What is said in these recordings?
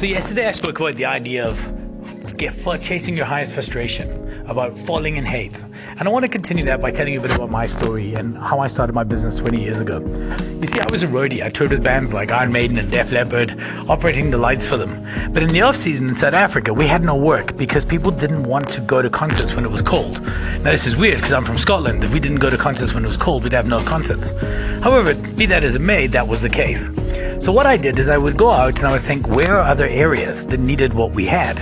So yesterday I spoke about the idea of chasing your highest frustration, about falling in hate. And I want to continue that by telling you a bit about my story and how I started my business 20 years ago. You see, I was a roadie. I toured with bands like Iron Maiden and Def Leppard, operating the lights for them. But in the off season in South Africa, we had no work because people didn't want to go to concerts when it was cold. Now, this is weird because I'm from Scotland. If we didn't go to concerts when it was cold, we'd have no concerts. However, be that as it may, that was the case. So, what I did is I would go out and I would think, where are other areas that needed what we had?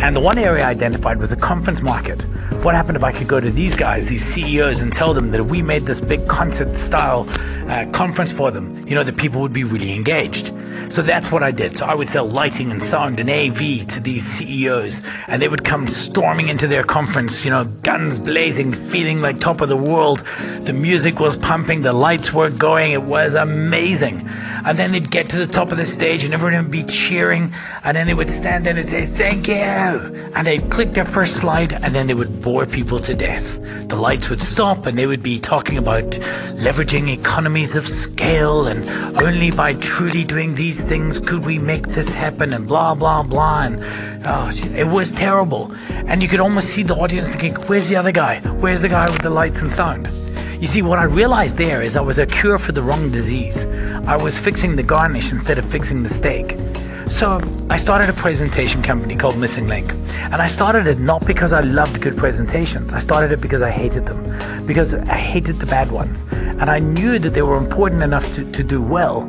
And the one area I identified was the conference market. What happened if I could go to these guys, these CEOs, and tell them that if we made this big concert style uh, conference for them, you know, the people would be really engaged. So that's what I did. So I would sell lighting and sound and AV to these CEOs, and they would come storming into their conference, you know, guns blazing, feeling like top of the world. The music was pumping, the lights were going. It was amazing. And then they'd get to the top of the stage, and everyone would be cheering, and then they would stand there and say, "Thank you," and they'd click their first slide, and then they would bore people to death. The lights would stop, and they would be talking about leveraging economies of scale, and only by truly doing these things could we make this happen and blah blah blah. And oh, it was terrible. And you could almost see the audience thinking where's the other guy? Where's the guy with the lights and sound? You see what i realized there is i was a cure for the wrong disease i was fixing the garnish instead of fixing the steak so I started a presentation company called Missing Link. And I started it not because I loved good presentations. I started it because I hated them. Because I hated the bad ones. And I knew that they were important enough to, to do well,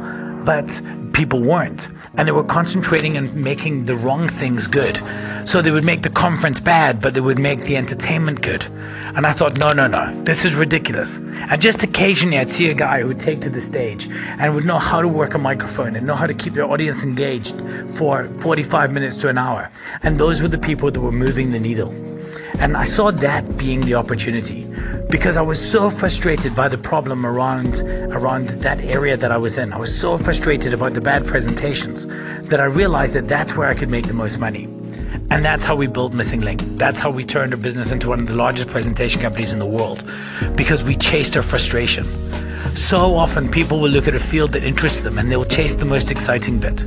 but people weren't. And they were concentrating on making the wrong things good. So they would make the conference bad, but they would make the entertainment good. And I thought, no, no, no, this is ridiculous. And just occasionally I'd see a guy who would take to the stage and would know how to work a microphone and know how to keep their audience engaged for 45 minutes to an hour. And those were the people that were moving the needle. And I saw that being the opportunity because I was so frustrated by the problem around around that area that I was in. I was so frustrated about the bad presentations that I realized that that's where I could make the most money. And that's how we built Missing Link. That's how we turned our business into one of the largest presentation companies in the world because we chased our frustration. So often people will look at a field that interests them and they'll chase the most exciting bit.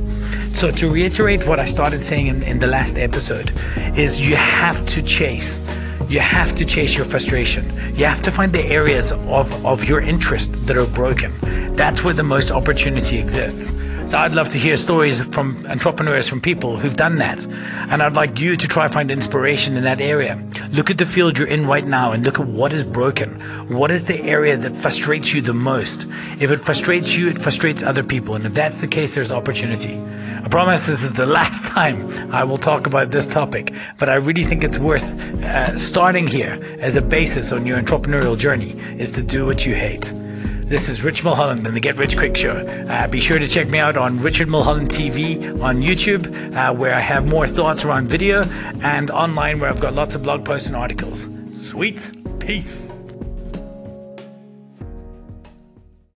So to reiterate what I started saying in, in the last episode is you have to chase. You have to chase your frustration. You have to find the areas of, of your interest that are broken. That's where the most opportunity exists. So I'd love to hear stories from entrepreneurs, from people who've done that. And I'd like you to try find inspiration in that area. Look at the field you're in right now and look at what is broken. What is the area that frustrates you the most? If it frustrates you, it frustrates other people. And if that's the case, there's opportunity. I promise this is the last time I will talk about this topic, but I really think it's worth uh, starting here as a basis on your entrepreneurial journey is to do what you hate. This is Rich Mulholland and the Get Rich Quick Show. Uh, be sure to check me out on Richard Mulholland TV on YouTube, uh, where I have more thoughts around video, and online, where I've got lots of blog posts and articles. Sweet. Peace.